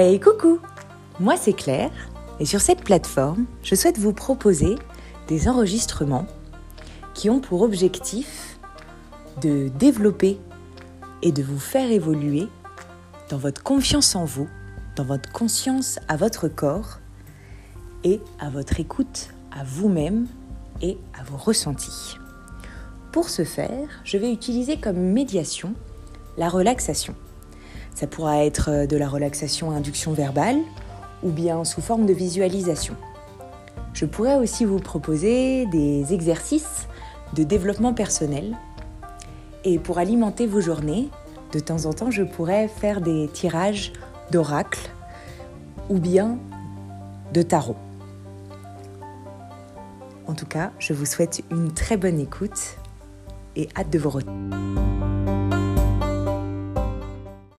Hey coucou Moi c'est Claire et sur cette plateforme, je souhaite vous proposer des enregistrements qui ont pour objectif de développer et de vous faire évoluer dans votre confiance en vous, dans votre conscience à votre corps et à votre écoute à vous-même et à vos ressentis. Pour ce faire, je vais utiliser comme médiation la relaxation. Ça pourra être de la relaxation induction verbale ou bien sous forme de visualisation. Je pourrais aussi vous proposer des exercices de développement personnel. Et pour alimenter vos journées, de temps en temps, je pourrais faire des tirages d'oracle ou bien de tarot. En tout cas, je vous souhaite une très bonne écoute et hâte de vous retrouver.